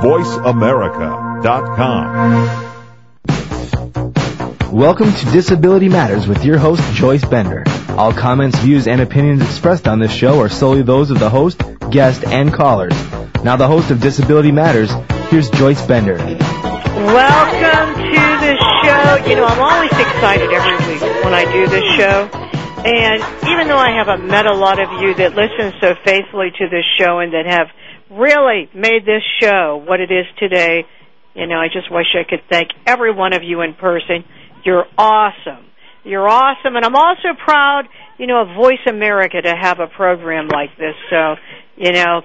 VoiceAmerica.com. Welcome to Disability Matters with your host, Joyce Bender. All comments, views, and opinions expressed on this show are solely those of the host, guest, and callers. Now, the host of Disability Matters, here's Joyce Bender. Welcome to the show. You know, I'm always excited every week when I do this show. And even though I haven't met a lot of you that listen so faithfully to this show and that have really made this show what it is today, you know, I just wish I could thank every one of you in person. You're awesome. You're awesome. And I'm also proud, you know, of Voice America to have a program like this. So, you know,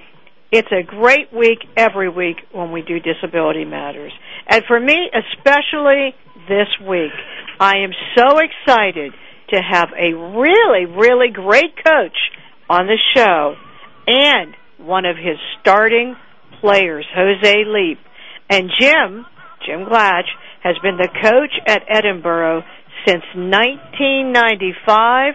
it's a great week every week when we do Disability Matters. And for me, especially this week, I am so excited to have a really, really great coach on the show and one of his starting players, Jose Leep. And Jim, Jim Glatch, has been the coach at Edinboro since 1995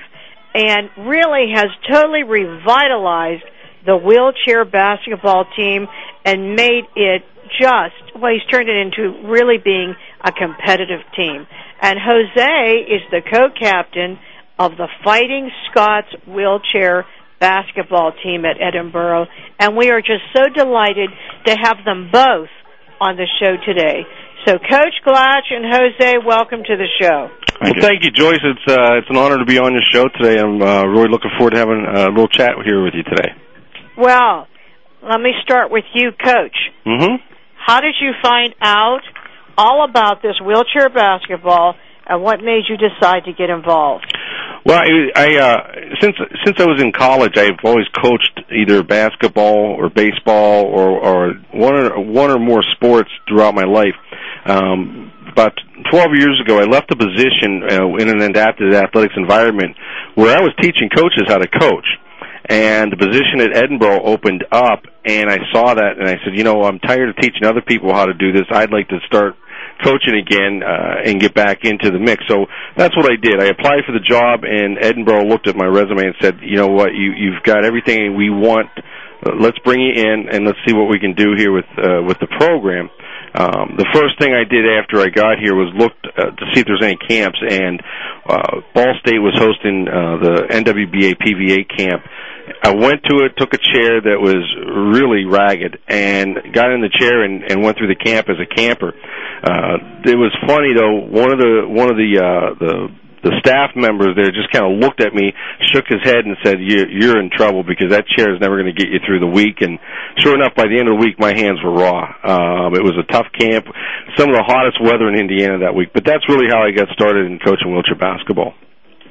and really has totally revitalized the wheelchair basketball team and made it just, well, he's turned it into really being a competitive team. And Jose is the co-captain of the Fighting Scots wheelchair basketball team at Edinboro, And we are just so delighted to have them both on the show today. So, Coach Glatch and Jose, welcome to the show. Well, thank you, Joyce. It's uh, it's an honor to be on your show today. I'm uh, really looking forward to having a little chat here with you today. Well, let me start with you, Coach. Mm-hmm. How did you find out all about this wheelchair basketball, and what made you decide to get involved? Well, uh, since since I was in college, I've always coached either basketball or baseball or one or one or more sports throughout my life. Um, about 12 years ago, I left a position uh, in an adapted athletics environment where I was teaching coaches how to coach. And the position at Edinboro opened up, and I saw that, and I said, you know, I'm tired of teaching other people how to do this. I'd like to start coaching again uh, and get back into the mix. So that's what I did. I applied for the job, and Edinboro looked at my resume and said, you know what, you, you've got everything we want. Uh, let's bring you in, and let's see what we can do here with uh, with the program. Um, the first thing I did after I got here was look uh, to see if there's any camps, and uh, Ball State was hosting uh, the NWBA PVA camp. I went to it, took a chair that was really ragged, and got in the chair and, and went through the camp as a camper. Uh, it was funny though. One of the one of the uh, the the staff members there just kind of looked at me, shook his head, and said, you, "You're in trouble because that chair is never going to get you through the week." And sure enough, by the end of the week, my hands were raw. Um, it was a tough camp, some of the hottest weather in Indiana that week. But that's really how I got started in coaching wheelchair basketball.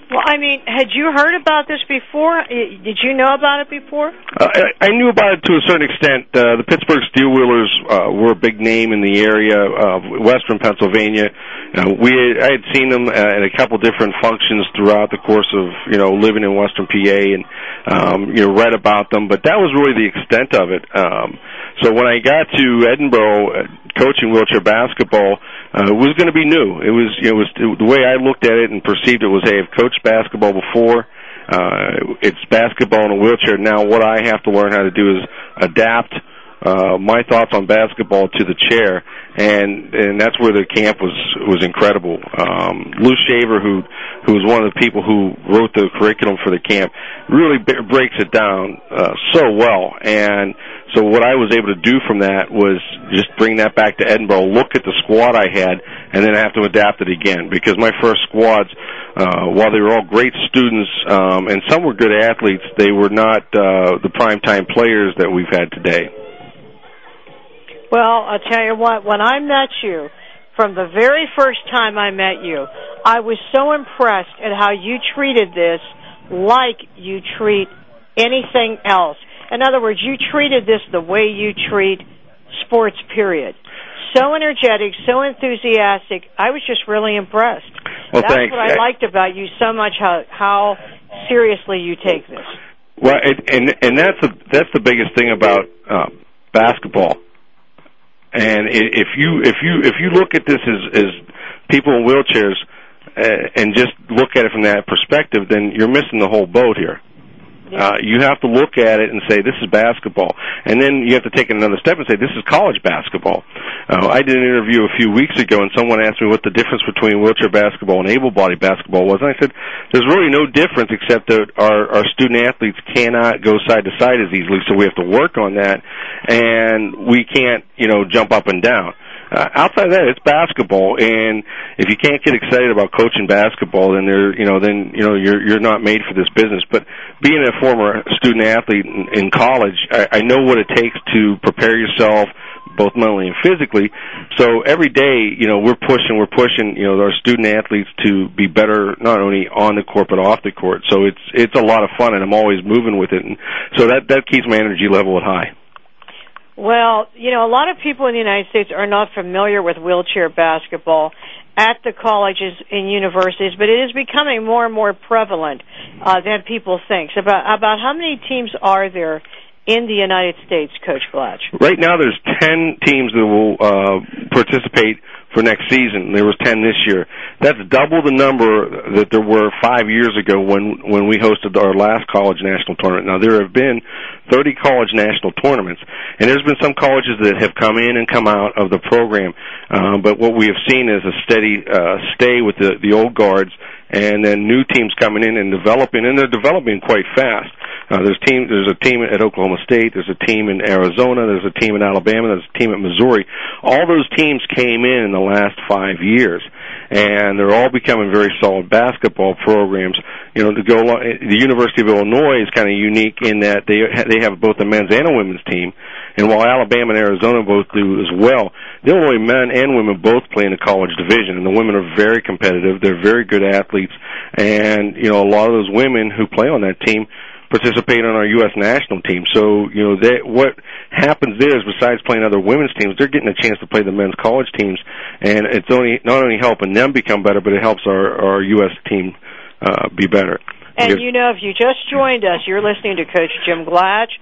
Well, I mean, had you heard about this before? Did you know about it before? Uh, I, I knew about it to a certain extent. Uh, the Pittsburgh Steelwheelers uh, were a big name in the area of Western Pennsylvania. We—I had seen them at a couple different functions throughout the course of you know living in Western PA and um, you know read about them, but that was really the extent of it. Um, so when I got to Edinboro, uh, coaching wheelchair basketball uh, was going to be new. It was it was the way I looked at it and perceived it was hey, I've coached basketball before. Uh, it's basketball in a wheelchair. Now what I have to learn how to do is adapt uh, my thoughts on basketball to the chair, and and that's where the camp was was incredible. Um, Lou Shaver, who who was one of the people who wrote the curriculum for the camp, really b- breaks it down uh, so well. And so what I was able to do from that was just bring that back to Edinboro, look at the squad I had, and then have to adapt it again because my first squads. Uh, while they were all great students um, and some were good athletes, they were not uh, the prime time players that we've had today. Well, I'll tell you what, when I met you, from the very first time I met you, I was so impressed at how you treated this like you treat anything else. In other words, you treated this the way you treat sports, period. So energetic, so enthusiastic. I was just really impressed. Well, That's thanks. what I liked about you so much, how, how seriously you take this. Well, it, and and that's the that's the biggest thing about uh, basketball and if you if you if you look at this as as people in wheelchairs uh, and just look at it from that perspective, then you're missing the whole boat here. Uh, you have to look at it and say this is basketball, and then you have to take another step and say this is college basketball. Uh, I did an interview a few weeks ago, and someone asked me what the difference between wheelchair basketball and able-bodied basketball was, and I said there's really no difference except that our our student athletes cannot go side to side as easily, so we have to work on that, and we can't you know jump up and down. Uh, outside of that, it's basketball, and if you can't get excited about coaching basketball, then there, you know, then you know you're you're not made for this business. But being a former student athlete in, in college, I, I know what it takes to prepare yourself both mentally and physically. So every day, you know, we're pushing, we're pushing, you know, our student athletes to be better not only on the court but off the court. So it's it's a lot of fun, and I'm always moving with it, and so that that keeps my energy level at high. Well, you know, a lot of people in the United States are not familiar with wheelchair basketball at the colleges and universities, but it is becoming more and more prevalent uh, than people think. So about about how many teams are there in the United States, Coach Glatch? Right now, there's ten teams that will uh, participate for next season. There was ten this year. That's double the number that there were five years ago when when we hosted our last college national tournament. Now there have been 30 college national tournaments, and there's been some colleges that have come in and come out of the program. Um, but what we have seen is a steady uh, stay with the the old guards, and then new teams coming in and developing, and they're developing quite fast. Uh, there's team. There's a team at Oklahoma State. There's a team in Arizona. There's a team in Alabama. There's a team at Missouri. All those teams came in in the last five years, and they're all becoming very solid basketball programs. You know, to go along, the University of Illinois is kind of unique in that they they have both a men's and a women's team. And while Alabama and Arizona both do as well, the Illinois men and women both play in the college division, and the women are very competitive. They're very good athletes, and you know a lot of those women who play on that team participate on our U.S. national team. So, you know, that what happens there is besides playing other women's teams, they're getting a chance to play the men's college teams, and it's only not only helping them become better, but it helps our our U.S. team uh, be better. And you know, if you just joined us, you're listening to Coach Jim Glatch,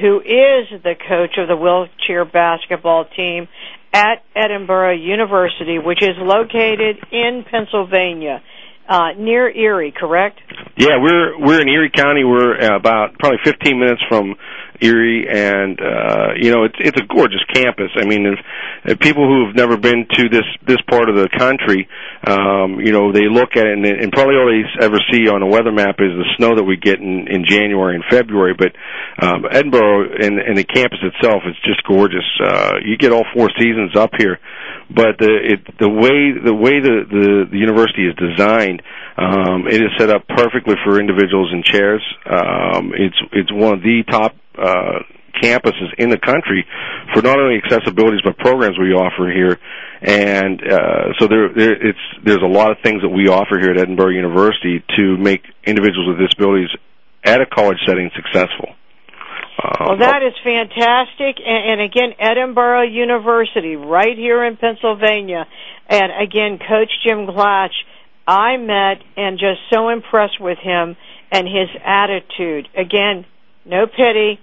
who is the coach of the wheelchair basketball team at Edinboro University, which is located in Pennsylvania uh, near Erie, correct? Yeah, we're we're in Erie County. We're about probably 15 minutes from Erie, and uh, you know it's it's a gorgeous campus. I mean, if, if people who've never been to this this part of the country, um, you know, they look at it and, and probably all they ever see on a weather map is the snow that we get in, in January and February. But um, Edinboro and, and the campus itself is just gorgeous. Uh, you get all four seasons up here but the it, the way the way the, the the university is designed, um, it is set up perfectly for individuals in chairs. Um, it's it's one of the top uh, campuses in the country for not only accessibilities but programs we offer here. And uh, so there, there, it's there's a lot of things that we offer here at Edinboro University to make individuals with disabilities at a college setting successful. Uh, well, that is fantastic. And, and again, Edinboro University, right here in Pennsylvania. And again, Coach Jim Glatch, I met and just so impressed with him and his attitude. Again, no pity,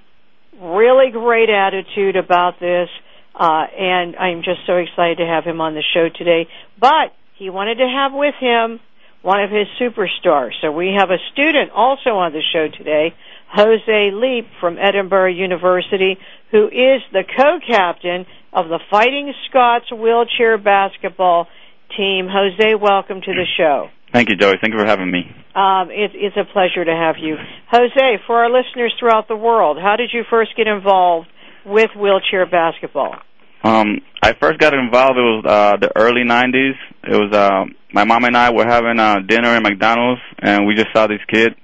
really great attitude about this. Uh, and I'm just so excited to have him on the show today. But he wanted to have with him one of his superstars. So we have a student also on the show today Jose Leep from Edinboro University, who is the co-captain of the Fighting Scots wheelchair basketball team. Jose, welcome to the show. Thank you, Joey. Thank you for having me. Um, it, it's a pleasure to have you. Jose, for our listeners throughout the world, how did you first get involved with wheelchair basketball? Um, I first got involved. It was uh, the early '90s. It was uh, my mom and I were having uh, dinner at McDonald's, and we just saw this kid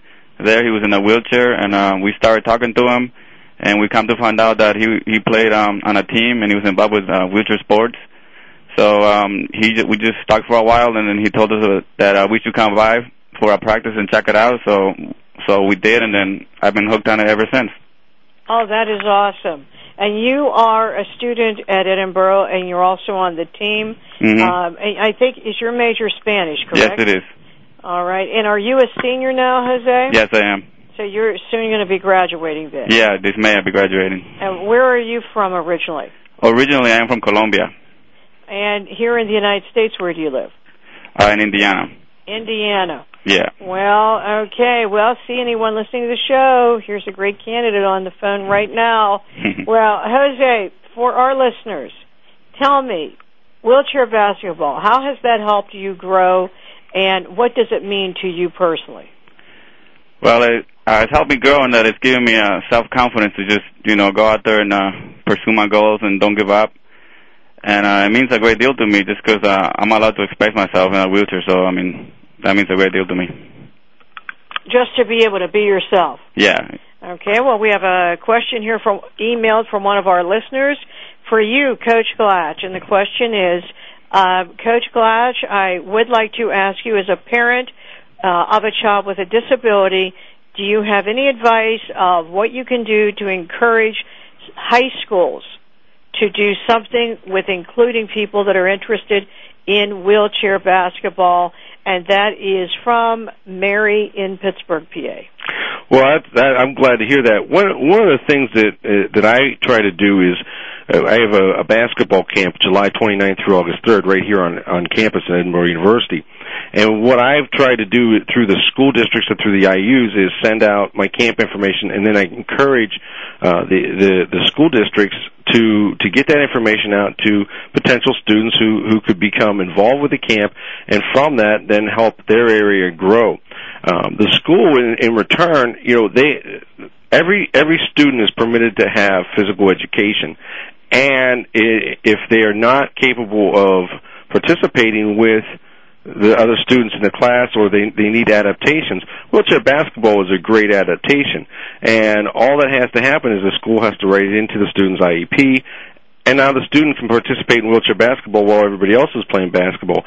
there. He was in a wheelchair, and uh, we started talking to him, and we come to find out that he he played um, on a team and he was involved with uh, wheelchair sports. So um, he we just talked for a while, and then he told us uh, that uh, we should come by for a practice and check it out. So so we did, and then I've been hooked on it ever since. Oh, that is awesome! And you are a student at Edinboro, and you're also on the team. Mm-hmm. Um, I think is your major Spanish, correct? Yes, it is. All right. And are you a senior now, Jose? Yes, I am. So you're soon going to be graduating then? Yeah, this May I'll be graduating. And where are you from originally? Originally, I am from Colombia. And here in the United States, where do you live? Uh, in Indiana. Indiana. Yeah. Well, okay. Well, see anyone listening to the show? Here's a great candidate on the phone right now. well, Jose, for our listeners, tell me, wheelchair basketball, how has that helped you grow, and what does it mean to you personally? Well, it, uh, it's helped me grow, and that it's given me uh, self confidence to just you know go out there and uh, pursue my goals and don't give up. And uh, it means a great deal to me just because uh, I'm allowed to express myself in a wheelchair. So I mean, that means a great deal to me. Just to be able to be yourself. Yeah. Okay. Well, we have a question here from emailed from one of our listeners for you, Coach Glatch, and the question is, uh, Coach Glatch, I would like to ask you, as a parent uh, of a child with a disability, do you have any advice of what you can do to encourage high schools to do something with including people that are interested in wheelchair basketball? And that is from Mary in Pittsburgh, PA. Well, that, that, I'm glad to hear that. One one of the things that uh, that I try to do is uh, I have a, a basketball camp July 29th through August 3rd right here on on campus at Edinboro University. And what I've tried to do through the school districts and through the IUs is send out my camp information, and then I encourage uh, the, the the school districts to to get that information out to potential students who who could become involved with the camp, and from that then help their area grow. Um, the school, in, in return, you know, they every every student is permitted to have physical education, and if they are not capable of participating with the other students in the class or they they need adaptations. Wheelchair basketball is a great adaptation, and all that has to happen is the school has to write it into the student's IEP. And now the student can participate in wheelchair basketball while everybody else is playing basketball.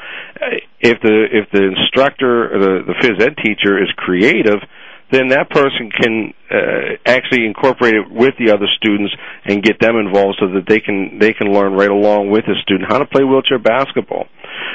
If the if the instructor or the, the phys ed teacher is creative, then that person can uh, actually incorporate it with the other students and get them involved so that they can they can learn right along with the student how to play wheelchair basketball.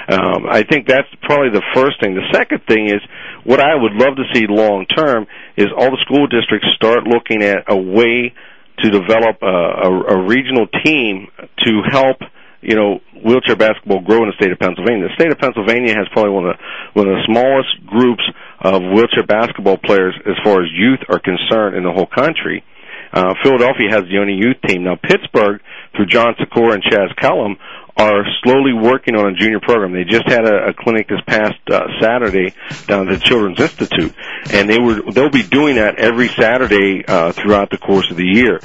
Um, I think that's probably the first thing. The second thing is what I would love to see long term is all the school districts start looking at a way to develop a, a, a regional team to help you know wheelchair basketball grow in the state of Pennsylvania. The state of Pennsylvania has probably one of the one of the smallest groups of wheelchair basketball players as far as youth are concerned in the whole country. Uh, Philadelphia has the only youth team. Now Pittsburgh, through John Sikora and Chaz Kellum, are slowly working on a junior program. They just had a, a clinic this past uh, Saturday down at the Children's Institute, and they were they'll be doing that every Saturday uh, throughout the course of the year.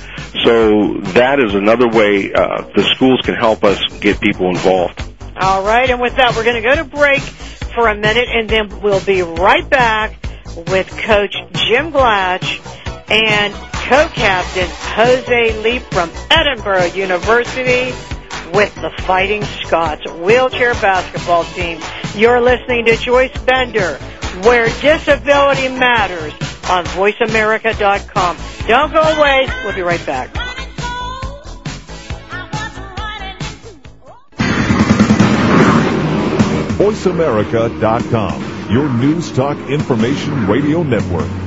So that is another way uh, the schools can help us get people involved. All right, and with that, we're going to go to break for a minute, and then we'll be right back with Coach Jim Glatch and co-captain Jose Leep from Edinboro University with the Fighting Scots wheelchair basketball team. You're listening to Joyce Bender, where disability matters on VoiceAmerica.com. Don't go away. We'll be right back. VoiceAmerica.com, your news talk information radio network.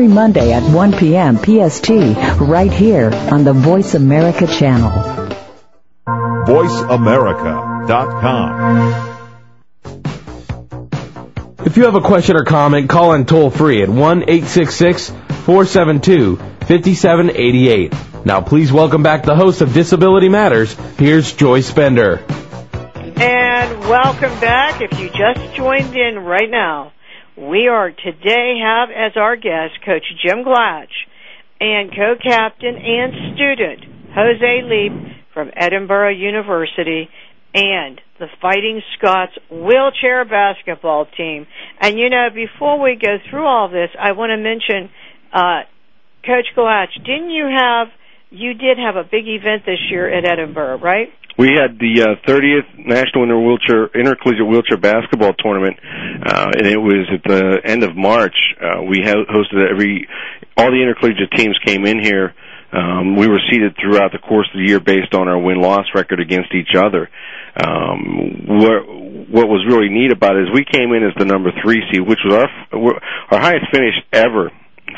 Monday at 1 p.m. PST, right here on the Voice America channel. VoiceAmerica.com. If you have a question or comment, call in toll free at 1 866 472 5788. Now, please welcome back the host of Disability Matters. Here's Joyce Bender. And welcome back. If you just joined in right now, we are today have as our guest Coach Jim Glatch and co-captain and student Jose Leep from Edinboro University and the Fighting Scots wheelchair basketball team. And you know, before we go through all this, I want to mention, uh, Coach Glatch, didn't you have, you did have a big event this year at Edinboro, right? We had the uh, 30th National Inter Wheelchair Intercollegiate Wheelchair Basketball Tournament, uh, and it was at the end of March. Uh, we ho- hosted every all the intercollegiate teams came in here. Um, we were seeded throughout the course of the year based on our win-loss record against each other. Um, what, what was really neat about it is we came in as the number three seed, which was our our highest finish ever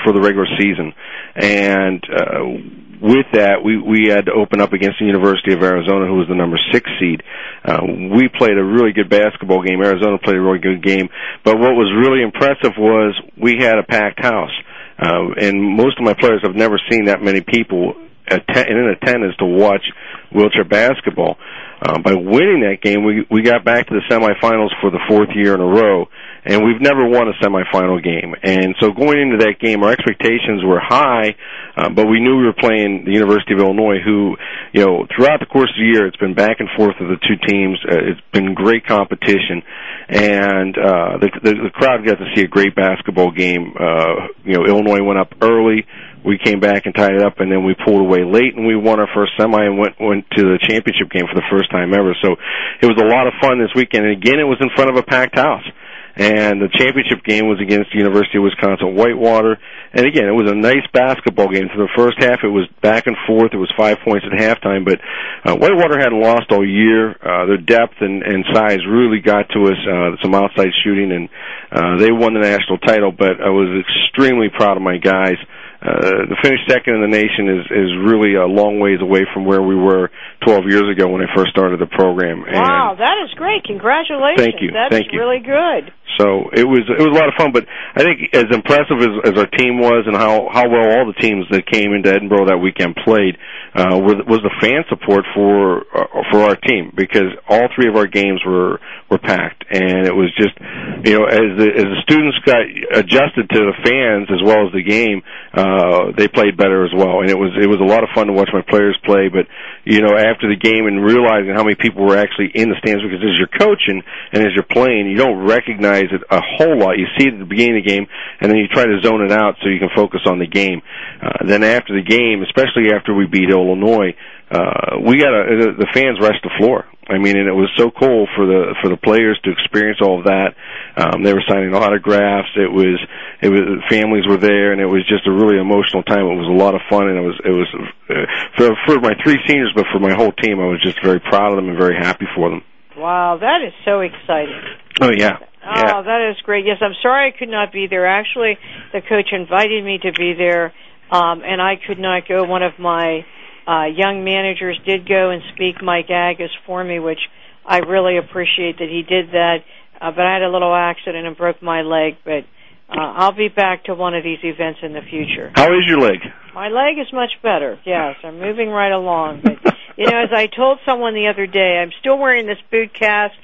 for the regular season, and uh, with that, we we had to open up against the University of Arizona, who was the number six seed. Uh, we played a really good basketball game. Arizona played a really good game, but what was really impressive was we had a packed house, uh, and most of my players have never seen that many people atten- in attendance to watch wheelchair basketball. Uh, by winning that game, we we got back to the semifinals for the fourth year in a row, and we've never won a semifinal game. And so going into that game, our expectations were high, uh, but we knew we were playing the University of Illinois, who, you know, throughout the course of the year, it's been back and forth with the two teams. Uh, it's been great competition, and uh, the, the the crowd got to see a great basketball game. Uh, you know, Illinois went up early we came back and tied it up, and then we pulled away late, and we won our first semi and went went to the championship game for the first time ever. So it was a lot of fun this weekend, and again, it was in front of a packed house. And the championship game was against the University of Wisconsin Whitewater, and again, it was a nice basketball game. For the first half, it was back and forth. It was five points at halftime, but uh, Whitewater hadn't lost all year. Uh, their depth and, and size really got to us. Uh, some outside shooting, and uh, they won the national title. But I was extremely proud of my guys uh, the finish second in the nation is is really a long ways away from where we were 12 years ago when I first started the program. And wow, that is great! Congratulations. Thank you. That's Thank you. really good. So it was it was a lot of fun, but I think as impressive as, as our team was and how how well all the teams that came into Edinboro that weekend played uh, was, was the fan support for uh, for our team because all three of our games were were packed, and it was just you know as the as the students got adjusted to the fans as well as the game, uh, they played better as well, and it was it was a lot of fun to watch my players play. But you know after the game and realizing how many people were actually in the stands because as you're coaching and as you're playing, you don't recognize it a whole lot. You see it at the beginning of the game, and then you try to zone it out so you can focus on the game. Uh, then after the game, especially after we beat Illinois, uh, we got the fans rushed the floor. I mean, and it was so cool for the for the players to experience all of that. Um, they were signing autographs. It was it was families were there, and it was just a really emotional time. It was a lot of fun, and it was it was uh, for for my three seniors, but for my whole team, I was just very proud of them and very happy for them. Wow, that is so exciting. Oh yeah. Oh, yeah. that is great. Yes, I'm sorry I could not be there. Actually, the coach invited me to be there, um, and I could not go. One of my young managers did go and speak Mike Agus for me, which I really appreciate that he did that. Uh, but I had a little accident and broke my leg. But uh, I'll be back to one of these events in the future. How is your leg? My leg is much better. Yes, I'm moving right along. But you know, as I told someone the other day, I'm still wearing this boot cast,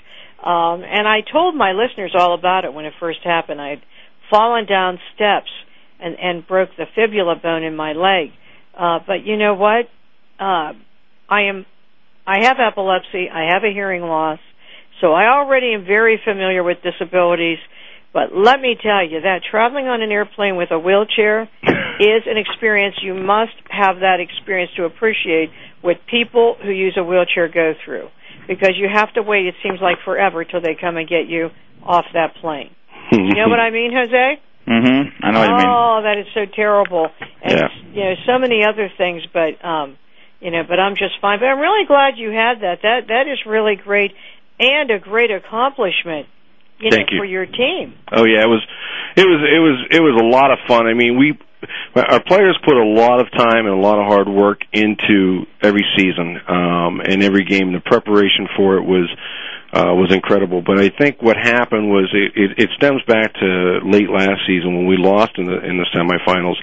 um, and I told my listeners all about it when it first happened. I'd fallen down steps and and broke the fibula bone in my leg. Uh, but you know what? Uh, I am. I have epilepsy. I have a hearing loss. So I already am very familiar with disabilities. But let me tell you that traveling on an airplane with a wheelchair is an experience you must have that experience to appreciate what people who use a wheelchair go through. Because you have to wait, it seems like forever till they come and get you off that plane. you know what I mean, Jose? Mm-hmm. I know what you mean. Oh, that is so terrible. And Yeah. you know, so many other things, but um you know, but I'm just fine. But I'm really glad you had that. That that is really great and a great accomplishment, you Thank know, you. for your team. Oh yeah, it was, it was, it was, it was a lot of fun. I mean, we, our players put a lot of time and a lot of hard work into every season, um, and every game. The preparation for it was, uh, was incredible. But I think what happened was it, it, it stems back to late last season when we lost in the in the semifinals.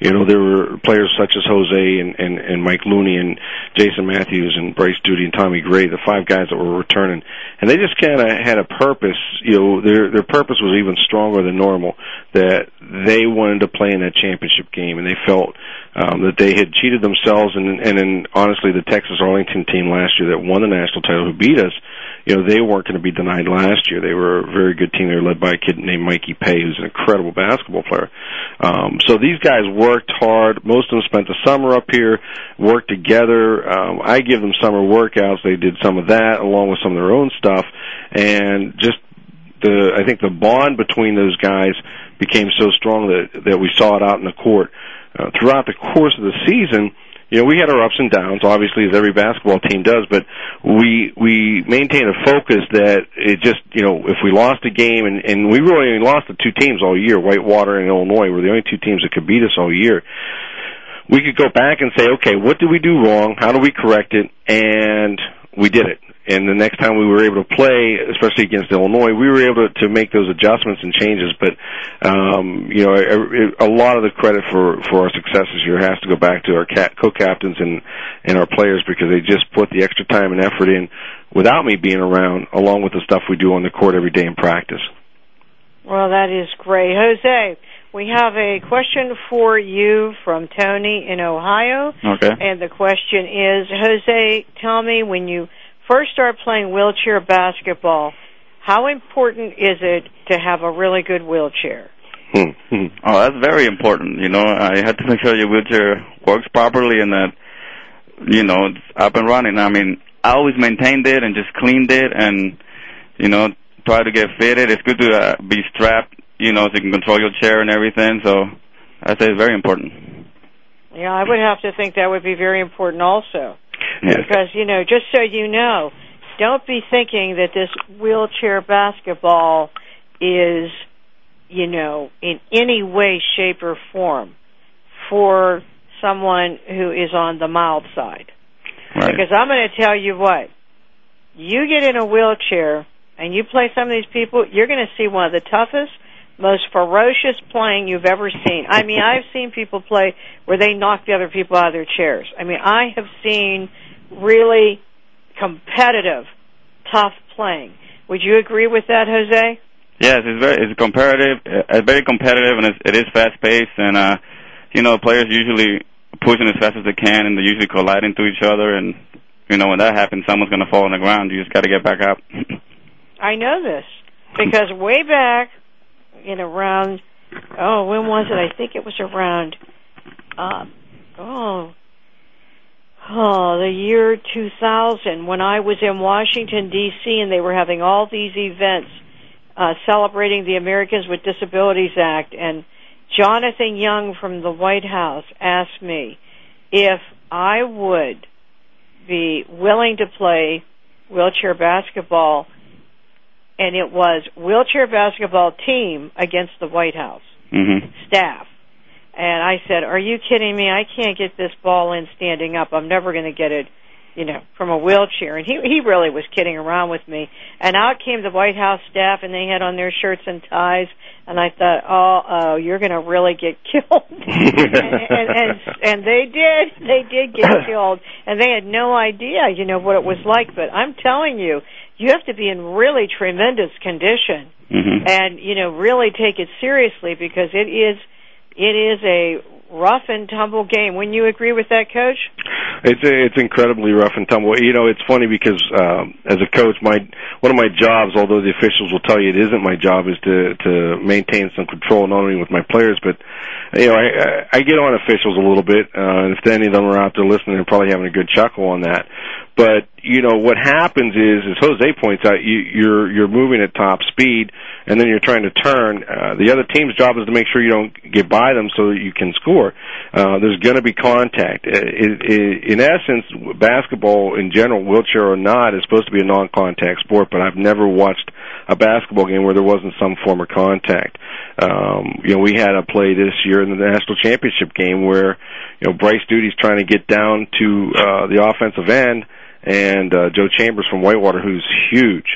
You know, there were players such as Jose and, and, and Mike Looney and Jason Matthews and Bryce Duty and Tommy Gray, the five guys that were returning, and they just kind of had a purpose. You know, their their purpose was even stronger than normal. That they wanted to play in that championship game, and they felt um, that they had cheated themselves. And and then honestly, the Texas Arlington team last year that won the national title, who beat us, you know, they weren't going to be denied last year. They were a very good team. They were led by a kid named Mikey Paye, who's an incredible basketball player. Um, so these guys worked hard. Most of them spent the summer up here, worked together. Um, I give them summer workouts. They did some of that along with some of their own stuff, and just the I think the bond between those guys became so strong that that we saw it out in the court uh, throughout the course of the season. You know, we had our ups and downs, obviously, as every basketball team does, but we we maintained a focus that it just, you know, if we lost a game, and, and we really only lost to two teams all year, Whitewater and Illinois were the only two teams that could beat us all year. We could go back and say, okay, what did we do wrong? How do we correct it? And we did it. And the next time we were able to play, especially against Illinois, we were able to, to make those adjustments and changes. But um, you know, a, a lot of the credit for for our successes here has to go back to our co-captains and and our players because they just put the extra time and effort in without me being around, along with the stuff we do on the court every day in practice. Well, that is great. Jose, we have a question for you from Tony in Ohio. Okay. And the question is, Jose, tell me when you first start playing wheelchair basketball, how important is it to have a really good wheelchair? Hmm. Hmm. Oh, that's very important. You know, I had to make sure your wheelchair works properly and that, you know, it's up and running. I mean, I always maintained it and just cleaned it and, you know, try to get fitted. It's good to uh, be strapped, you know, so you can control your chair and everything. So I say it's very important. Yeah, I would have to think that would be very important also. Because, you know, just so you know, don't be thinking that this wheelchair basketball is, you know, in any way, shape, or form for someone who is on the mild side. Right. Because I'm going to tell you what, you get in a wheelchair and you play some of these people, you're going to see one of the toughest, most ferocious playing you've ever seen. I mean, I've seen people play where they knock the other people out of their chairs. I mean, I have seen really competitive, tough playing. Would you agree with that, Jose? Yes, it's very it's competitive, uh, It's very competitive and it's, it is fast paced and uh, you know players usually pushing as fast as they can and they're usually collide into each other and you know when that happens someone's going to fall on the ground. You just got to get back up. I know this because way back in around oh when was it? I think it was around uh, oh oh the year 2000 when I was in Washington D.C. and they were having all these events uh, celebrating the Americans with Disabilities Act and Jonathan Young from the White House asked me if I would be willing to play wheelchair basketball and it was wheelchair basketball team against the White House hmm staff. And I said, "Are you kidding me? I can't get this ball in standing up. I'm never going to get it, you know, from a wheelchair." And he he really was kidding around with me. And out came the White House staff, and they had on their shirts and ties, and I thought, oh, oh, you're going to really get killed, and, and and and they did, they did get killed, and they had no idea, you know, what it was like. But I'm telling you, you have to be in really tremendous condition, hmm and you know, really take it seriously because it is, it is a rough and tumble game. Wouldn't you agree with that, Coach? It's it's incredibly rough and tumble. You know, it's funny because um, as a coach, my one of my jobs, although the officials will tell you it isn't my job, is to to maintain some control not only with my players, but you know, I I get on officials a little bit. Uh, and if any of them are out there listening, they're probably having a good chuckle on that. But you know what happens is, as Jose points out, you, you're you're moving at top speed, and then you're trying to turn. Uh, the other team's job is to make sure you don't get by them so that you can score. Uh, there's going to be contact. Uh, It, it, in essence, basketball in general, wheelchair or not, is supposed to be a non-contact sport. But I've never watched a basketball game where there wasn't some form of contact. Um, you know, we had a play this year in the national championship game where you know Bryce Duty's trying to get down to uh, the offensive end and uh, Joe Chambers from Whitewater, who's huge.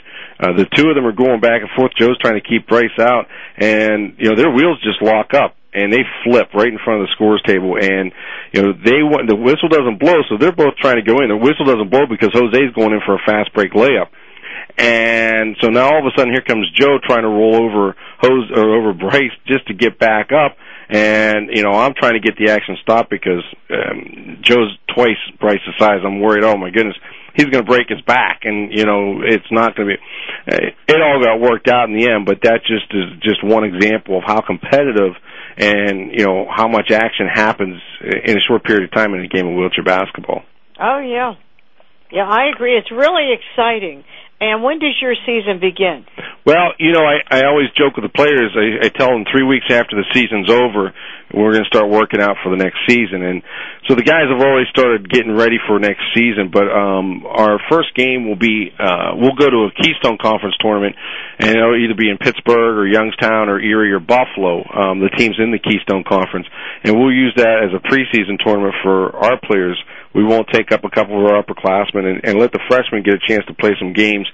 Uh, the two of them are going back and forth. Joe's trying to keep Bryce out, and you know their wheels just lock up and they flip right in front of the scores table. And you know they want the whistle doesn't blow, so they're both trying to go in. The whistle doesn't blow because Jose's going in for a fast break layup. And so now all of a sudden here comes Joe trying to roll over Hose or over Bryce just to get back up. And you know I'm trying to get the action stopped because um, Joe's twice Bryce's size. I'm worried. Oh my goodness, he's going to break his back, and you know it's not going to be. uh, It all got worked out in the end, but that just is just one example of how competitive and you know how much action happens in a short period of time in a game of wheelchair basketball. Oh yeah, yeah, I agree. It's really exciting. And when does your season begin? Well, you know, I, I always joke with the players. I, I tell them three weeks after the season's over, we're going to start working out for the next season. And so the guys have already started getting ready for next season. But um, our first game will be uh, we'll go to a Keystone Conference tournament, and it'll either be in Pittsburgh or Youngstown or Erie or Buffalo. Um, the teams in the Keystone Conference, and we'll use that as a preseason tournament for our players. We won't take up a couple of our upperclassmen and, and let the freshmen get a chance to play some games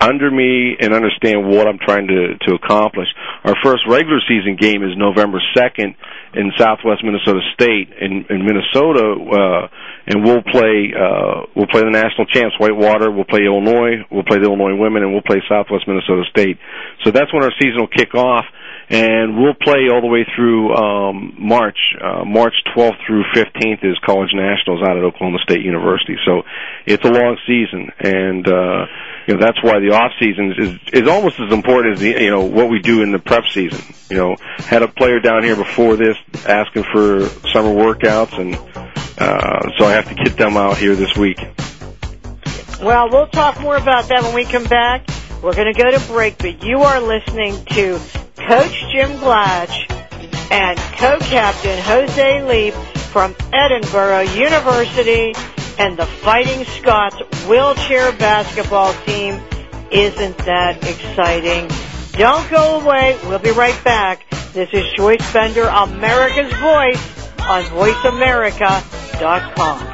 under me and understand what I'm trying to to accomplish. Our first regular season game is November 2nd in Southwest Minnesota State in in Minnesota uh and we'll play uh we'll play the national champs Whitewater, we'll play Illinois, we'll play the Illinois women and we'll play Southwest Minnesota State. So that's when our season will kick off and we'll play all the way through um March. Uh March 12th through 15th is college nationals out at Oklahoma State University. So it's a long season and uh you know that's why the off season is is almost as important as the you know what we do in the prep season. You know, had a player down here before this asking for summer workouts, and uh, so I have to get them out here this week. Well, we'll talk more about that when we come back. We're going to go to break, but you are listening to Coach Jim Glatch and co-captain Jose Leep from Edinboro University and the Fighting Scots wheelchair basketball team. Isn't that exciting? Don't go away. We'll be right back. This is Joyce Bender, America's Voice on VoiceAmerica.com.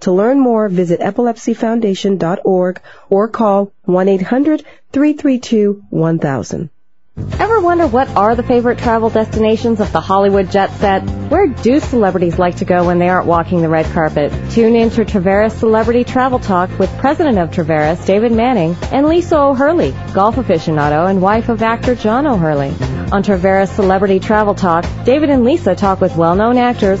To learn more, visit epilepsyfoundation.org or call 1-800-332-1000. Ever wonder what are the favorite travel destinations of the Hollywood jet set? Where do celebrities like to go when they aren't walking the red carpet? Tune in to Traveris Celebrity Travel Talk with President of Traveris, David Manning, and Lisa O'Hurley, golf aficionado and wife of actor John O'Hurley. On Traveris Celebrity Travel Talk, David and Lisa talk with well-known actors,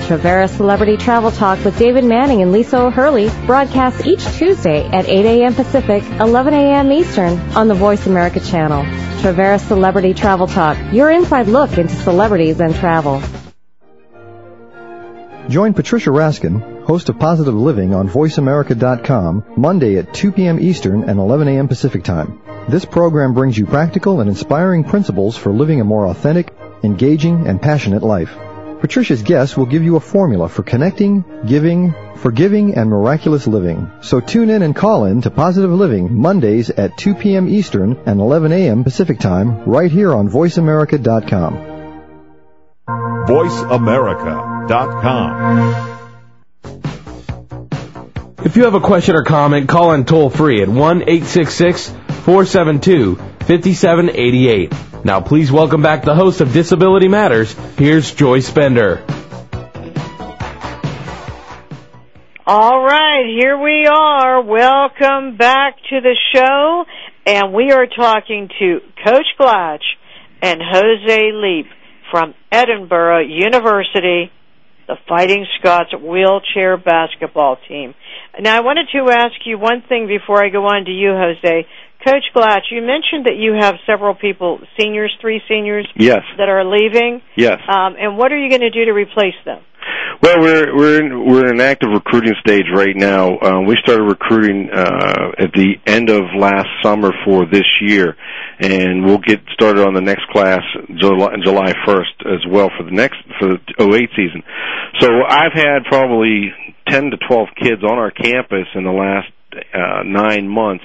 Travera Celebrity Travel Talk with David Manning and Lisa O'Hurley broadcasts each Tuesday at 8 a.m. Pacific, 11 a.m. Eastern on the Voice America channel. Travera Celebrity Travel Talk, your inside look into celebrities and travel. Join Patricia Raskin, host of Positive Living on VoiceAmerica.com, Monday at 2 p.m. Eastern and 11 a.m. Pacific Time. This program brings you practical and inspiring principles for living a more authentic, engaging, and passionate life. Patricia's guests will give you a formula for connecting, giving, forgiving, and miraculous living. So tune in and call in to Positive Living Mondays at 2 p.m. Eastern and 11 a.m. Pacific Time right here on VoiceAmerica.com. VoiceAmerica.com. If you have a question or comment, call in toll free at 1 866 472 5788. Now, please welcome back the host of Disability Matters. Here's Joyce Bender. All right, here we are. Welcome back to the show. And we are talking to Coach Glatch and Jose Leep from Edinboro University, the Fighting Scots wheelchair basketball team. Now, I wanted to ask you one thing before I go on to you, Jose. Coach Glatch, you mentioned that you have several people, seniors, three seniors, Yes. that are leaving. Yes. Um, and what are you going to do to replace them? Well, we're we're in, we're in an active recruiting stage right now. Uh, we started recruiting uh, at the end of last summer for this year, and we'll get started on the next class July, July 1st as well for the next for the 08 season. So I've had probably 10 to 12 kids on our campus in the last uh, nine months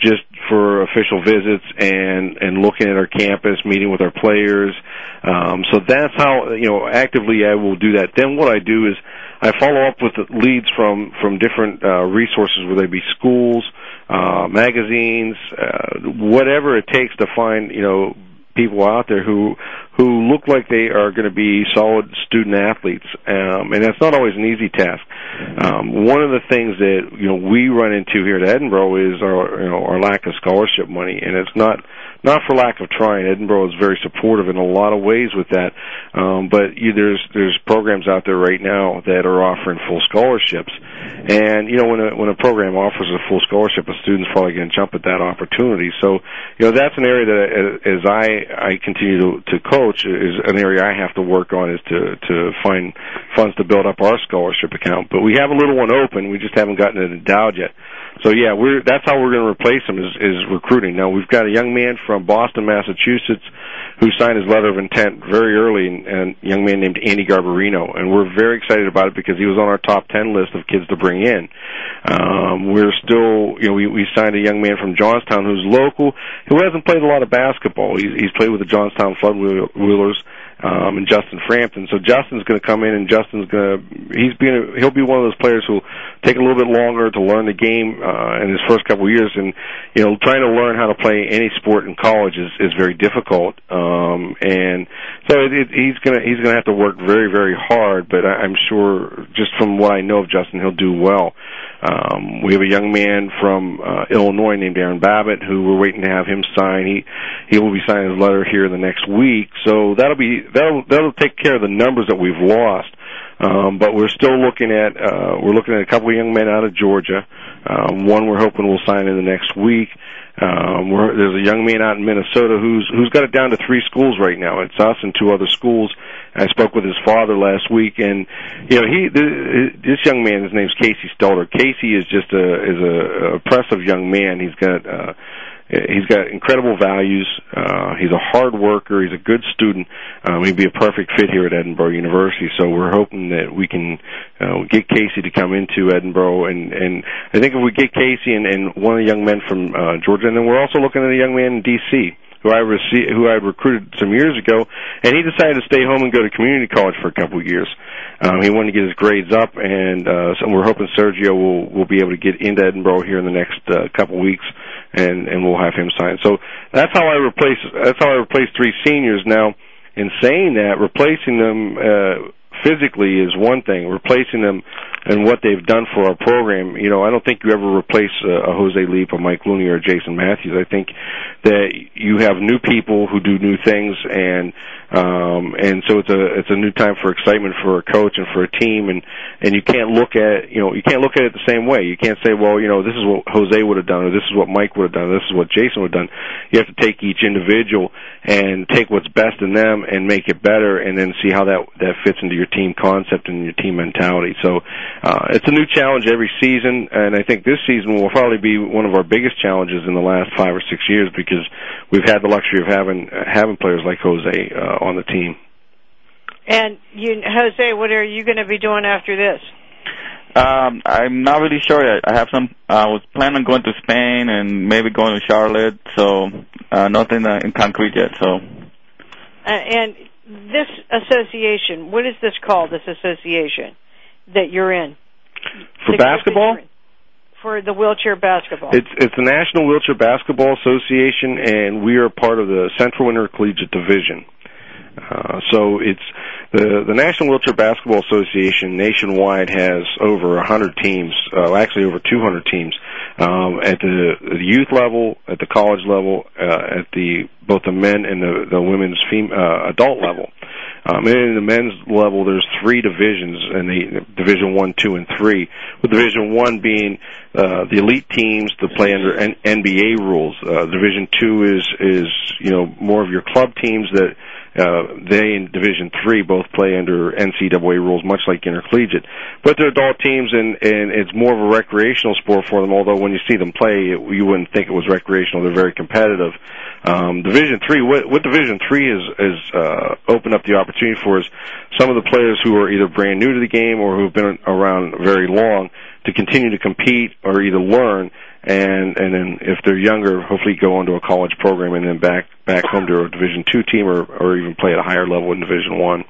just for official visits and and looking at our campus, meeting with our players. Um, so that's how you know actively I will do that. Then what I do is I follow up with leads from from different uh, resources, whether they be schools, uh, magazines, uh, whatever it takes to find you know people out there who who look like they are going to be solid student athletes, um, and that's not always an easy task. Um, one of the things that you know we run into here at Edinboro is our you know our lack of scholarship money, and it's not not for lack of trying. Edinboro is very supportive in a lot of ways with that, um, but you, there's there's programs out there right now that are offering full scholarships, and you know when a when a program offers a full scholarship, a student's probably going to jump at that opportunity. So you know that's an area that as I I continue to, to coach is an area I have to work on is to to find funds to build up our scholarship account. But we have a little one open, we just haven't gotten it endowed yet. So yeah, we're that's how we're going to replace him is, is recruiting. Now we've got a young man from Boston, Massachusetts, who signed his letter of intent very early, and, a young man named Andy Garbarino, and we're very excited about it because he was on our top ten list of kids to bring in. Um, we're still, you know, we, we signed a young man from Johnstown who's local, who hasn't played a lot of basketball. He's, he's played with the Johnstown Flood Wheelers um, and Justin Frampton. So Justin's going to come in, and Justin's going to he's being a, he'll be one of those players who'll take a little bit longer to learn the game uh, in his first couple of years, and you know, trying to learn how to play any sport in college is is very difficult. Um, and so it, it, he's gonna he's gonna have to work very very hard, but I, I'm sure just from what I know of Justin, he'll do well. Um, we have a young man from uh, Illinois named Aaron Babbitt who we're waiting to have him sign. He he will be signing his letter here in the next week, so that'll be that'll that'll take care of the numbers that we've lost. Um, but we're still looking at uh, we're looking at a couple of young men out of Georgia. Um, one we're hoping will sign in the next week. Um, we're, there's a young man out in Minnesota who's who's got it down to three schools right now. It's us and two other schools. I spoke with his father last week, and you know he this young man. His name's Casey Stelter. Casey is just a is a impressive young man. He's got uh, he's got incredible values. Uh, he's a hard worker. He's a good student. Um, he'd be a perfect fit here at Edinboro University. So we're hoping that we can uh, get Casey to come into Edinboro, and and I think if we get Casey and, and one of the young men from uh, Georgia, and then we're also looking at a young man in D.C who I received, who I recruited some years ago, and he decided to stay home and go to community college for a couple of years. Um, he wanted to get his grades up, and uh, so we're hoping Sergio will will be able to get into Edinboro here in the next uh, couple weeks, and and we'll have him sign. So that's how I replace that's how I replace three seniors. Now, in saying that, replacing them. Uh, physically is one thing. Replacing them and what they've done for our program, you know, I don't think you ever replace a, a Jose Leep, a Mike Looney, or Jason Matthews. I think that you have new people who do new things, and um, and so it's a it's a new time for excitement for a coach and for a team, and and you can't look at you know you can't look at it the same way. You can't say, well, you know, this is what Jose would have done, or this is what Mike would have done, or this is what Jason would have done. You have to take each individual and take what's best in them and make it better, and then see how that that fits into your team concept and your team mentality. So uh, it's a new challenge every season, and I think this season will probably be one of our biggest challenges in the last five or six years because we've had the luxury of having having players like Jose. Uh, on the team. And you, Jose, what are you going to be doing after this? Um, I'm not really sure yet. I have some. I was planning on going to Spain and maybe going to Charlotte. So uh, nothing uh, in concrete yet. So. Uh, and this association, what is this called? This association that you're in for the basketball. For the wheelchair basketball, it's it's the National Wheelchair Basketball Association, and we are part of the Central Intercollegiate Division. Uh, so it's the the National Wheelchair Basketball Association nationwide has over 100 teams, uh, actually over 200 teams um, at the, the youth level, at the college level, uh, at the both the men and the, the women's fem- uh, adult level. Um, and in the men's level, there's three divisions, and the Division One, Two, and Three. With Division One being uh, the elite teams that play under N- NBA rules. Uh, Division Two is is you know more of your club teams that they in Division Three both play under NCAA rules, much like intercollegiate. But they're adult teams, and and it's more of a recreational sport for them. Although when you see them play, it, you wouldn't think it was recreational. They're very competitive. Um, Division Three, what, what Division Three is is uh, opened up the opportunity for is some of the players who are either brand new to the game or who've been around very long to continue to compete or either learn and and then if they're younger, hopefully go on to a college program and then back back home to a Division two team or or even play at a higher level in Division one.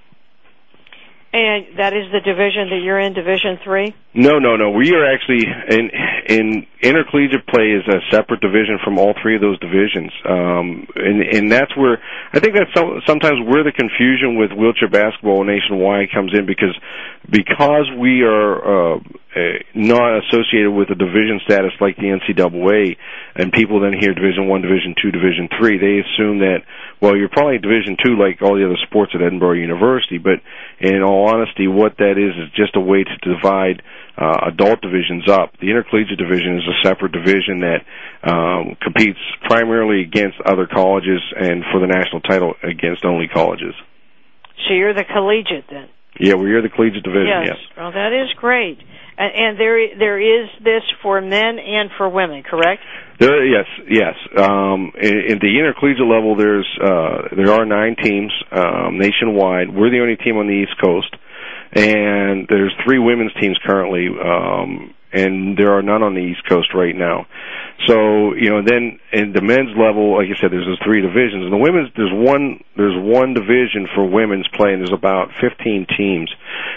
And that is the division that you're in, Division Three. No, no, no. We are actually in in intercollegiate play is a separate division from all three of those divisions, um, and and that's where I think that's some, sometimes where the confusion with wheelchair basketball nationwide comes in because because we are uh, not associated with a division status like the NCAA, and people then hear Division One, Division Two, Division Three, they assume that well, you're probably Division Two like all the other sports at Edinboro University. But in all honesty, what that is is just a way to divide uh, adult divisions up. The intercollegiate division is a separate division that um, competes primarily against other colleges and for the national title against only colleges. So you're the collegiate then. Yeah, we are the collegiate division. Yes. yes. Well, that is great. And, and there there is this for men and for women, correct? There, yes, yes. Um, in, in the intercollegiate level, there's uh, there are nine teams um, nationwide. We're the only team on the East Coast, and there's three women's teams currently, um, and there are none on the East Coast right now. So you know, then in the men's level, like I said, there's those three divisions. In the women's, there's one there's one division for women's play, and there's about 15 teams.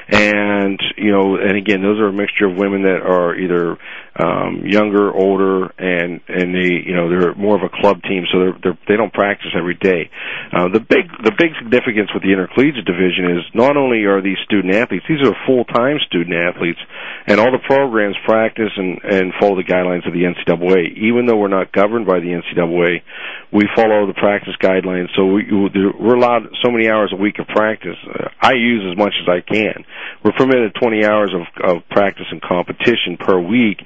And you know, and again, those are a mixture of women that are either um, younger, older, and and they you know they're more of a club team, so they're, they're they don't practice every day. Uh, the big the big significance with the intercollegiate division is not only are these student athletes, these are full time student athletes, and all the programs practice and and follow the guidelines of the NCAA even though we're not governed by the NCAA, we follow the practice guidelines. So we, we're allowed so many hours a week of practice. Uh, I use as much as I can. We're permitted 20 hours of, of practice and competition per week.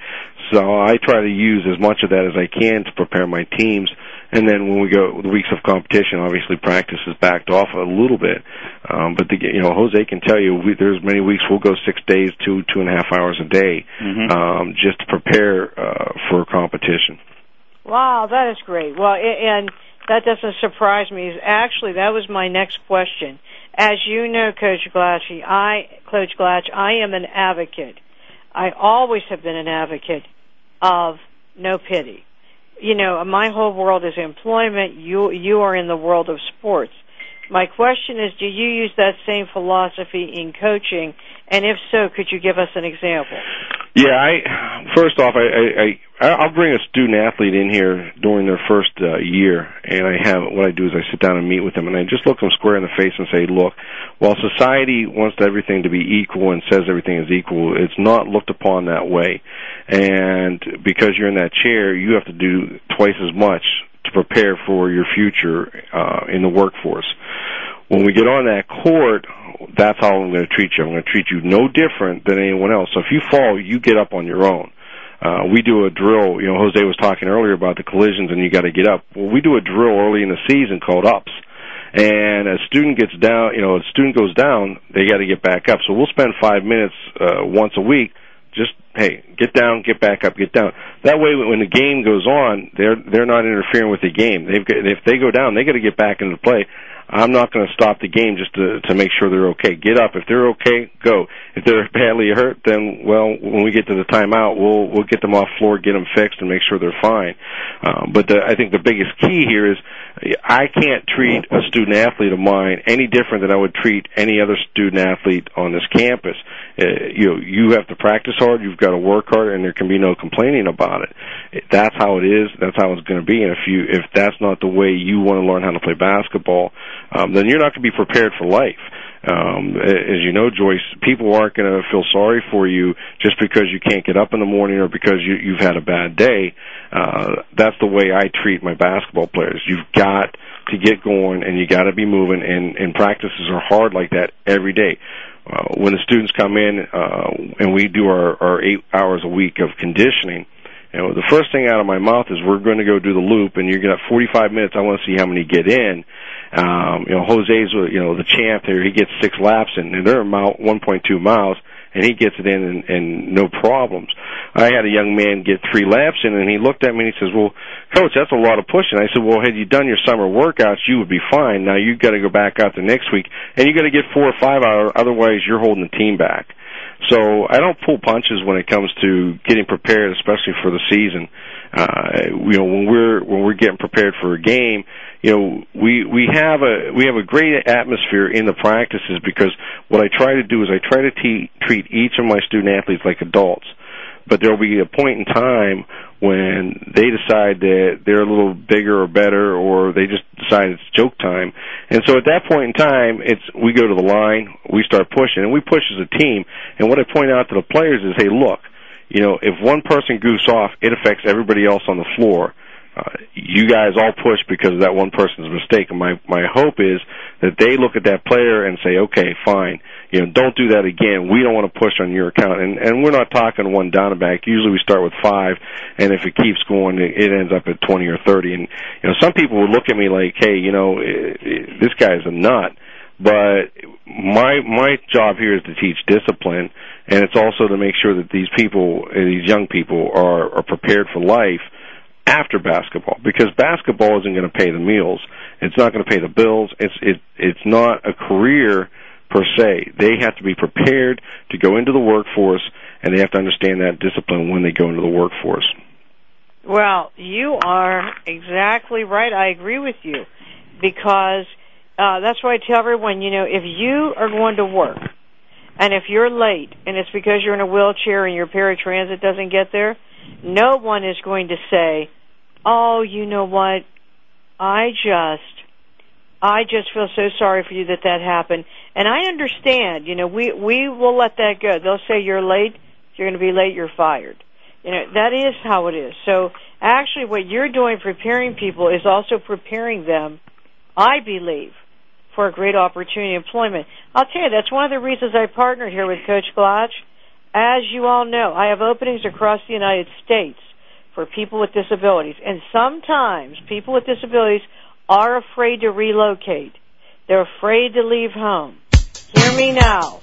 So I try to use as much of that as I can to prepare my teams. And then when we go the weeks of competition, obviously practice is backed off a little bit. Um, but the, you know, Jose can tell you we, there's many weeks we'll go six days, two two and a half hours a day, mm-hmm. um, just to prepare uh, for competition. Wow, that is great. Well, and that doesn't surprise me. Actually, that was my next question. As you know, Coach Glatch, I, Coach Glatch, I am an advocate. I always have been an advocate of no pity you know, my whole world is employment. You you are in the world of sports. My question is, do you use that same philosophy in coaching? And if so, could you give us an example? Yeah, I first off, I, I, I I'll bring a student athlete in here during their first uh, year, and I have what I do is I sit down and meet with them, and I just look them square in the face and say, look, while society wants everything to be equal and says everything is equal, it's not looked upon that way, and because you're in that chair, you have to do twice as much to prepare for your future uh, in the workforce when we get on that court, that's how I'm going to treat you. I'm going to treat you no different than anyone else. So if you fall, you get up on your own. Uh, we do a drill. You know, Jose was talking earlier about the collisions and you got to get up. Well, we do a drill early in the season called ups. And a student gets down, you know, a student goes down, they got to get back up. So we'll spend five minutes uh, once a week just hey, get down, get back up, get down. That way, when the game goes on, they're they're not interfering with the game. They've got, if they go down, they got to get back into play. I'm not going to stop the game just to to make sure they're okay. Get up if they're okay, go. If they're badly hurt, then well, when we get to the timeout, we'll we'll get them off floor, get them fixed, and make sure they're fine. Um, but the, I think the biggest key here is I can't treat a student athlete of mine any different than I would treat any other student athlete on this campus. Uh, you know, you have to practice hard, you've got to work hard, and there can be no complaining about it. That's how it is. That's how it's going to be. And if you if that's not the way you want to learn how to play basketball, um, then you're not going to be prepared for life. Um, as you know, Joyce, people aren't going to feel sorry for you just because you can't get up in the morning or because you, you've had a bad day. Uh, that's the way I treat my basketball players. You've got to get going and you got to be moving and, and practices are hard like that every day. Uh, when the students come in, uh, and we do our, our eight hours a week of conditioning, you know, the first thing out of my mouth is we're going to go do the loop and you're going to have 45 minutes. I want to see how many get in um, you know, Jose's, you know, the champ there. He gets six laps in, and they're about 1.2 miles, and he gets it in and, and no problems. I had a young man get three laps in, and he looked at me and he says, "Well, coach, that's a lot of pushing." I said, "Well, had you done your summer workouts, you would be fine. Now you've got to go back out the next week, and you got to get four or five hours. Otherwise, you're holding the team back." So I don't pull punches when it comes to getting prepared, especially for the season. Uh, you know, when we're when we're getting prepared for a game, you know we we have a we have a great atmosphere in the practices because what I try to do is I try to te- treat each of my student athletes like adults. But there'll be a point in time when they decide that they're a little bigger or better or they just decide it's joke time. And so at that point in time it's we go to the line we start pushing and we push as a team. And what I point out to the players is hey look you know if one person goofs off it affects everybody else on the floor you guys all push because of that one person's mistake. And my my hope is that they look at that player and say, okay, fine, you know, don't do that again. We don't want to push on your account. And and we're not talking one down and back. Usually we start with five, and if it keeps going, it, it ends up at twenty or thirty. And you know, some people would look at me like, hey, you know, it, it, this guy's a nut. But my my job here is to teach discipline, and it's also to make sure that these people, these young people, are are prepared for life after basketball because basketball isn't going to pay the meals. It's not going to pay the bills. It's it it's not a career per se. They have to be prepared to go into the workforce and they have to understand that discipline when they go into the workforce. Well, you are exactly right. I agree with you because uh that's why I tell everyone, you know, if you are going to work and if you're late and it's because you're in a wheelchair and your paratransit doesn't get there, no one is going to say, "Oh, you know what? I just I just feel so sorry for you that that happened." And I understand, you know, we we will let that go. They'll say you're late, you're going to be late, you're fired. You know, that is how it is. So, actually what you're doing preparing people is also preparing them, I believe, for a great opportunity employment. I'll tell you, that's one of the reasons I partnered here with Coach Glatch as you all know, I have openings across the United States for people with disabilities. And sometimes people with disabilities are afraid to relocate. They're afraid to leave home. Hear me now.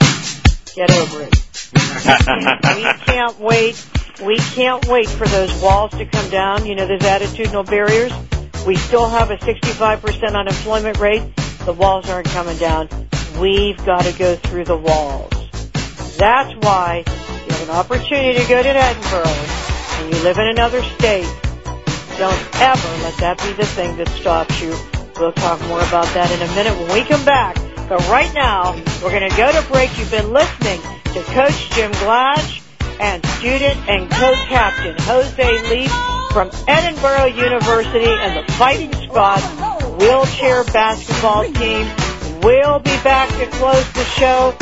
Get over it. we can't wait. We can't wait for those walls to come down. You know, those attitudinal barriers. We still have a 65% unemployment rate. The walls aren't coming down. We've got to go through the walls. That's why you have an opportunity to go to Edinboro and you live in another state. Don't ever let that be the thing that stops you. We'll talk more about that in a minute when we come back. But right now, we're going to go to break. You've been listening to Coach Jim Glatch and student and co-captain Jose Leep from Edinboro University and the Fighting Scots wheelchair basketball team. We'll be back to close the show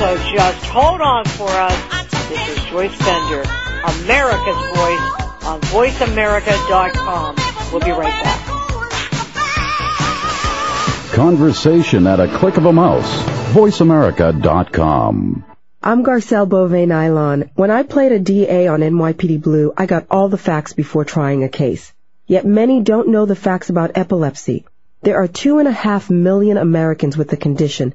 so just hold on for us. This is Joyce Bender, America's Voice on VoiceAmerica.com. We'll be right back. Conversation at a click of a mouse. VoiceAmerica.com. I'm Garcelle Beauvais Nilon. When I played a DA on NYPD Blue, I got all the facts before trying a case. Yet many don't know the facts about epilepsy. There are two and a half million Americans with the condition,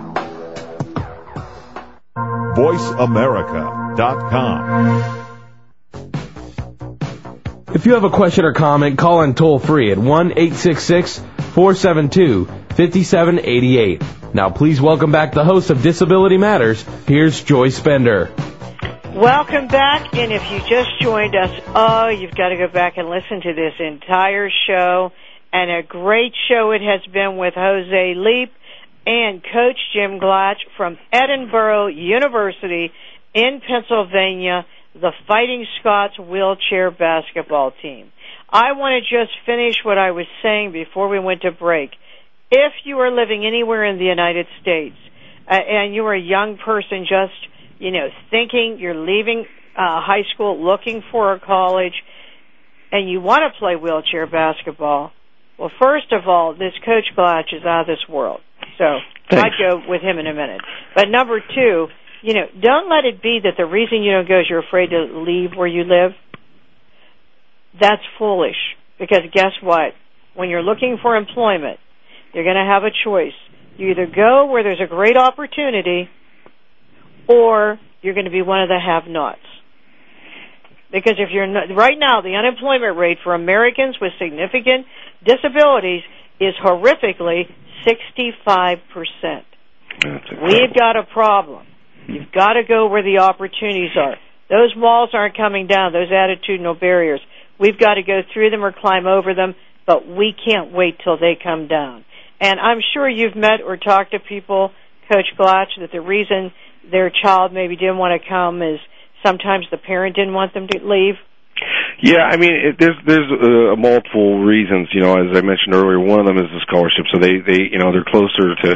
VoiceAmerica.com. If you have a question or comment, call in toll free at 1 866 472 5788. Now, please welcome back the host of Disability Matters. Here's Joyce Bender. Welcome back, and if you just joined us, oh, you've got to go back and listen to this entire show. And a great show it has been with Jose Leep and Coach Jim Glatch from Edinboro University in Pennsylvania, the Fighting Scots wheelchair basketball team. I want to just finish what I was saying before we went to break. If you are living anywhere in the United States uh, and you are a young person just, you know, thinking you're leaving uh, high school looking for a college and you want to play wheelchair basketball, well, first of all, this Coach Glatch is out of this world. So. I'd go with him in a minute. But number two, you know, don't let it be that the reason you don't go is you're afraid to leave where you live. That's foolish. Because guess what? When you're looking for employment, you're going to have a choice. You either go where there's a great opportunity, or you're going to be one of the have-nots. Because if you're not, right now, the unemployment rate for Americans with significant disabilities is horrifically 65%. We've got a problem. You've got to go where the opportunities are. Those walls aren't coming down, those attitudinal barriers. We've got to go through them or climb over them, but we can't wait till they come down. And I'm sure you've met or talked to people, Coach Glatch, that the reason their child maybe didn't want to come is sometimes the parent didn't want them to leave. Yeah, I mean, it, there's there's uh, multiple reasons. You know, as I mentioned earlier, one of them is the scholarship. So they they you know they're closer to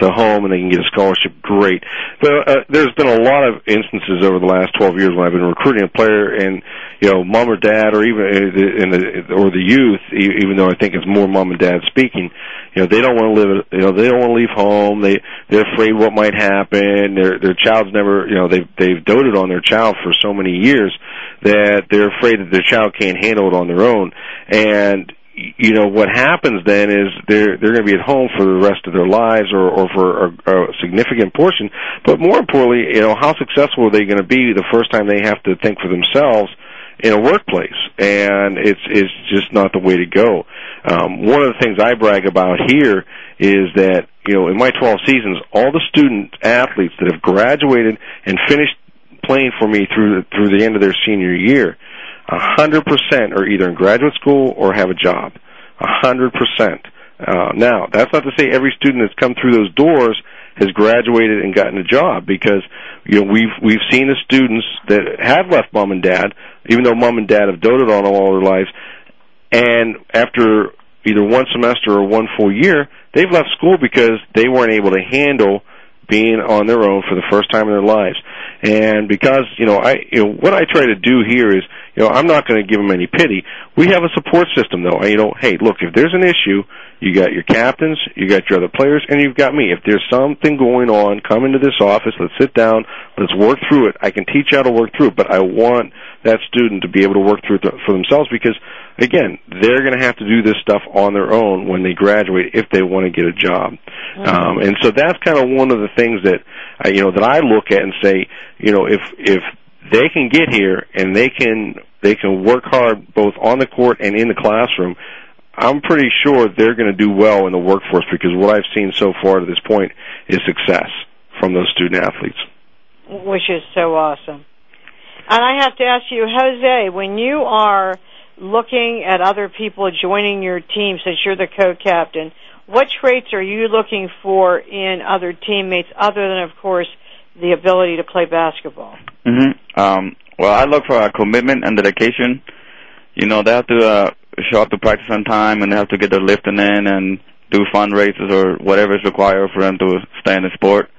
to home and they can get a scholarship. Great, but uh, there's been a lot of instances over the last 12 years when I've been recruiting a player and you know mom or dad or even uh, in the or the youth, even though I think it's more mom and dad speaking. You know, they don't want to live. You know, they don't want to leave home. They they're afraid what might happen. Their their child's never. You know, they've they've doted on their child for so many years that they're afraid that their child can't handle it on their own. And you know what happens then is they're they're going to be at home for the rest of their lives or or for a, a significant portion. But more importantly you know how successful are they going to be the first time they have to think for themselves in a workplace? And it's it's just not the way to go. Um one of the things I brag about here is that you know in my 12 seasons all the student athletes that have graduated and finished playing for me through through the end of their senior year a hundred percent are either in graduate school or have a job. A hundred percent. Uh, now, that's not to say every student that's come through those doors has graduated and gotten a job because you know we've we've seen the students that have left mom and dad, even though mom and dad have doted on them all their lives, and after either one semester or one full year, they've left school because they weren't able to handle being on their own for the first time in their lives. And because you know I you know what I try to do here is you know, I'm not going to give them any pity. We have a support system, though. You know, hey, look, if there's an issue, you got your captains, you got your other players, and you've got me. If there's something going on, come into this office. Let's sit down. Let's work through it. I can teach you how to work through it, but I want that student to be able to work through it for themselves because, again, they're going to have to do this stuff on their own when they graduate if they want to get a job. Mm-hmm. Um, and so that's kind of one of the things that I, you know that I look at and say, you know, if if they can get here and they can they can work hard both on the court and in the classroom. I'm pretty sure they're going to do well in the workforce because what I've seen so far to this point is success from those student athletes. Which is so awesome. And I have to ask you, Jose, when you are looking at other people joining your team, since you're the co-captain, what traits are you looking for in other teammates other than, of course, the ability to play basketball? Mm-hmm. Um, well, I look for a commitment and dedication. You know, they have to uh, show up to practice on time, and they have to get their lifting in and do fundraisers or whatever is required for them to stay in the sport.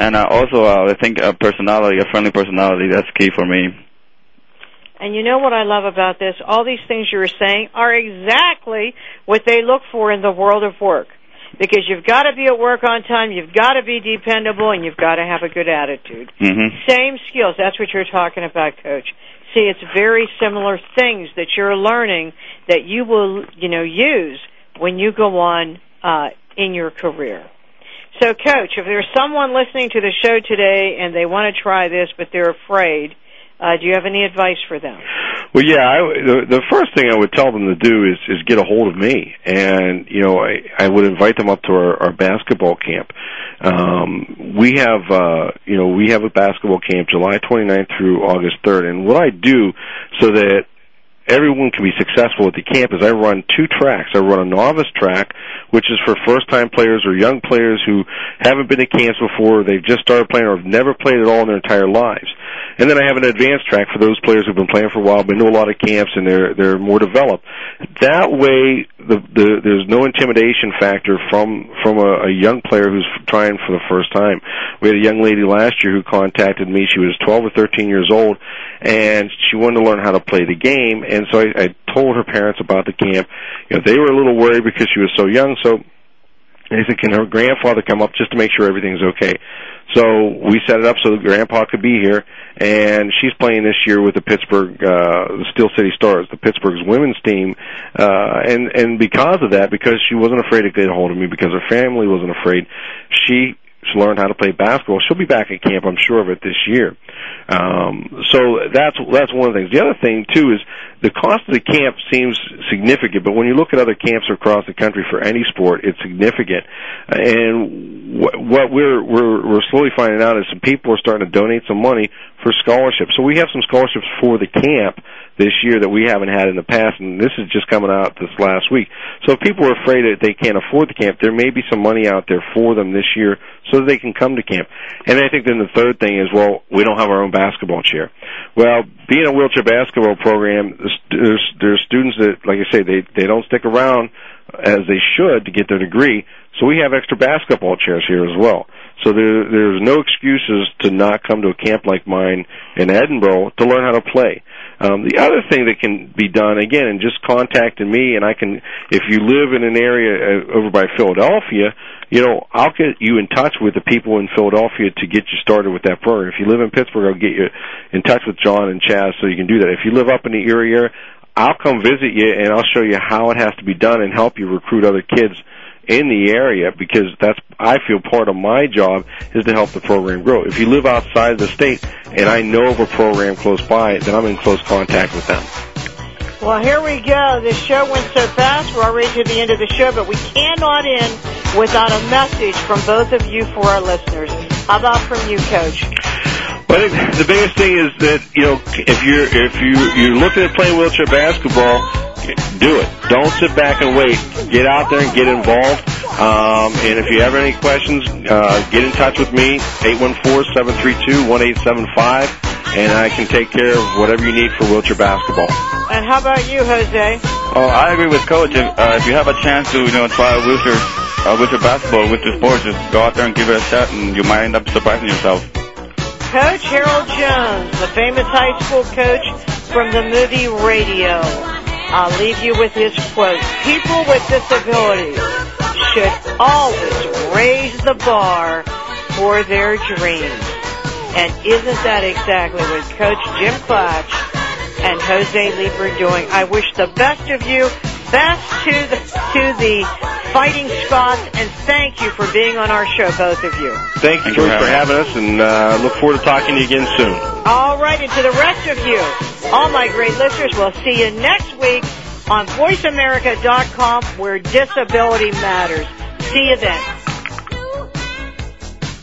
And uh, also, uh, I think a personality, a friendly personality, that's key for me. And you know what I love about this? All these things you were saying are exactly what they look for in the world of work because you've got to be at work on time, you've got to be dependable, and you've got to have a good attitude. Mm-hmm. Same skills. That's what you're talking about, Coach. See, it's very similar things that you're learning that you will, you know, use when you go on uh, in your career. So, Coach, if there's someone listening to the show today and they want to try this but they're afraid, uh, do you have any advice for them? Well, yeah, I, the, the first thing I would tell them to do is is get a hold of me, and you know, I I would invite them up to our, our basketball camp. Um, we have, uh, you know, we have a basketball camp July 29th through August 3rd, and what I do so that everyone can be successful at the camp is I run two tracks. I run a novice track, which is for first time players or young players who haven't been to camps before, they've just started playing or have never played at all in their entire lives. And then I have an advanced track for those players who've been playing for a while, been know a lot of camps, and they're they're more developed. That way, the, the there's no intimidation factor from from a, a young player who's trying for the first time. We had a young lady last year who contacted me. She was 12 or 13 years old, and she wanted to learn how to play the game. And so I, I told her parents about the camp. You know, they were a little worried because she was so young. So they said, "Can her grandfather come up just to make sure everything's okay?" So we set it up so that grandpa could be here, and she's playing this year with the Pittsburgh uh, Steel City Stars, the Pittsburgh's women's team, uh, and and because of that, because she wasn't afraid to get a hold of me, because her family wasn't afraid, she she learned how to play basketball. She'll be back at camp, I'm sure of it this year. Um, so that's that's one of the things. The other thing too is the cost of the camp seems significant, but when you look at other camps across the country for any sport, it's significant. And wh- what we're we're we're slowly finding out is some people are starting to donate some money for scholarships. So we have some scholarships for the camp this year that we haven't had in the past, and this is just coming out this last week. So if people are afraid that they can't afford the camp, there may be some money out there for them this year so that they can come to camp. And I think then the third thing is, well, we don't have our own basketball chair. Well, being a wheelchair basketball program, there's there's students that, like I say, they they don't stick around as they should to get their degree. So we have extra basketball chairs here as well. So there, there's no excuses to not come to a camp like mine in Edinboro to learn how to play. Um, the other thing that can be done again, and just contacting me, and I can, if you live in an area uh, over by Philadelphia, you know, I'll get you in touch with the people in Philadelphia to get you started with that program. If you live in Pittsburgh, I'll get you in touch with John and Chaz so you can do that. If you live up in the Erie area, I'll come visit you and I'll show you how it has to be done and help you recruit other kids in the area because that's I feel part of my job is to help the program grow. If you live outside the state and I know of a program close by, then I'm in close contact with them. Well, here we go. This show went so fast. We're already to the end of the show, but we cannot end without a message from both of you for our listeners. How about from you, Coach? Well, the biggest thing is that you know if you're if you you're looking at playing wheelchair basketball, do it. Don't sit back and wait. Get out there and get involved. Um, and if you have any questions, uh, get in touch with me, 814-732-1875, and I can take care of whatever you need for wheelchair basketball. And how about you, Jose? Oh, I agree with Coach. If, uh, if you have a chance to, you know, try wheelchair, uh, wheelchair basketball, wheelchair sports, just go out there and give it a shot, and you might end up surprising yourself. Coach Harold Jones, the famous high school coach from the movie Radio. I'll leave you with his quote. People with disabilities should always raise the bar for their dreams. And isn't that exactly what Coach Jim Glatch and Jose Leep are doing? I wish the best of you, best to the, to the Fighting Scots, and thank you for being on our show, both of you. Thank you, for having us, and uh, look forward to talking to you again soon. All right, and to the rest of you, all my great listeners, we'll see you next week on VoiceAmerica.com where disability matters. See you then.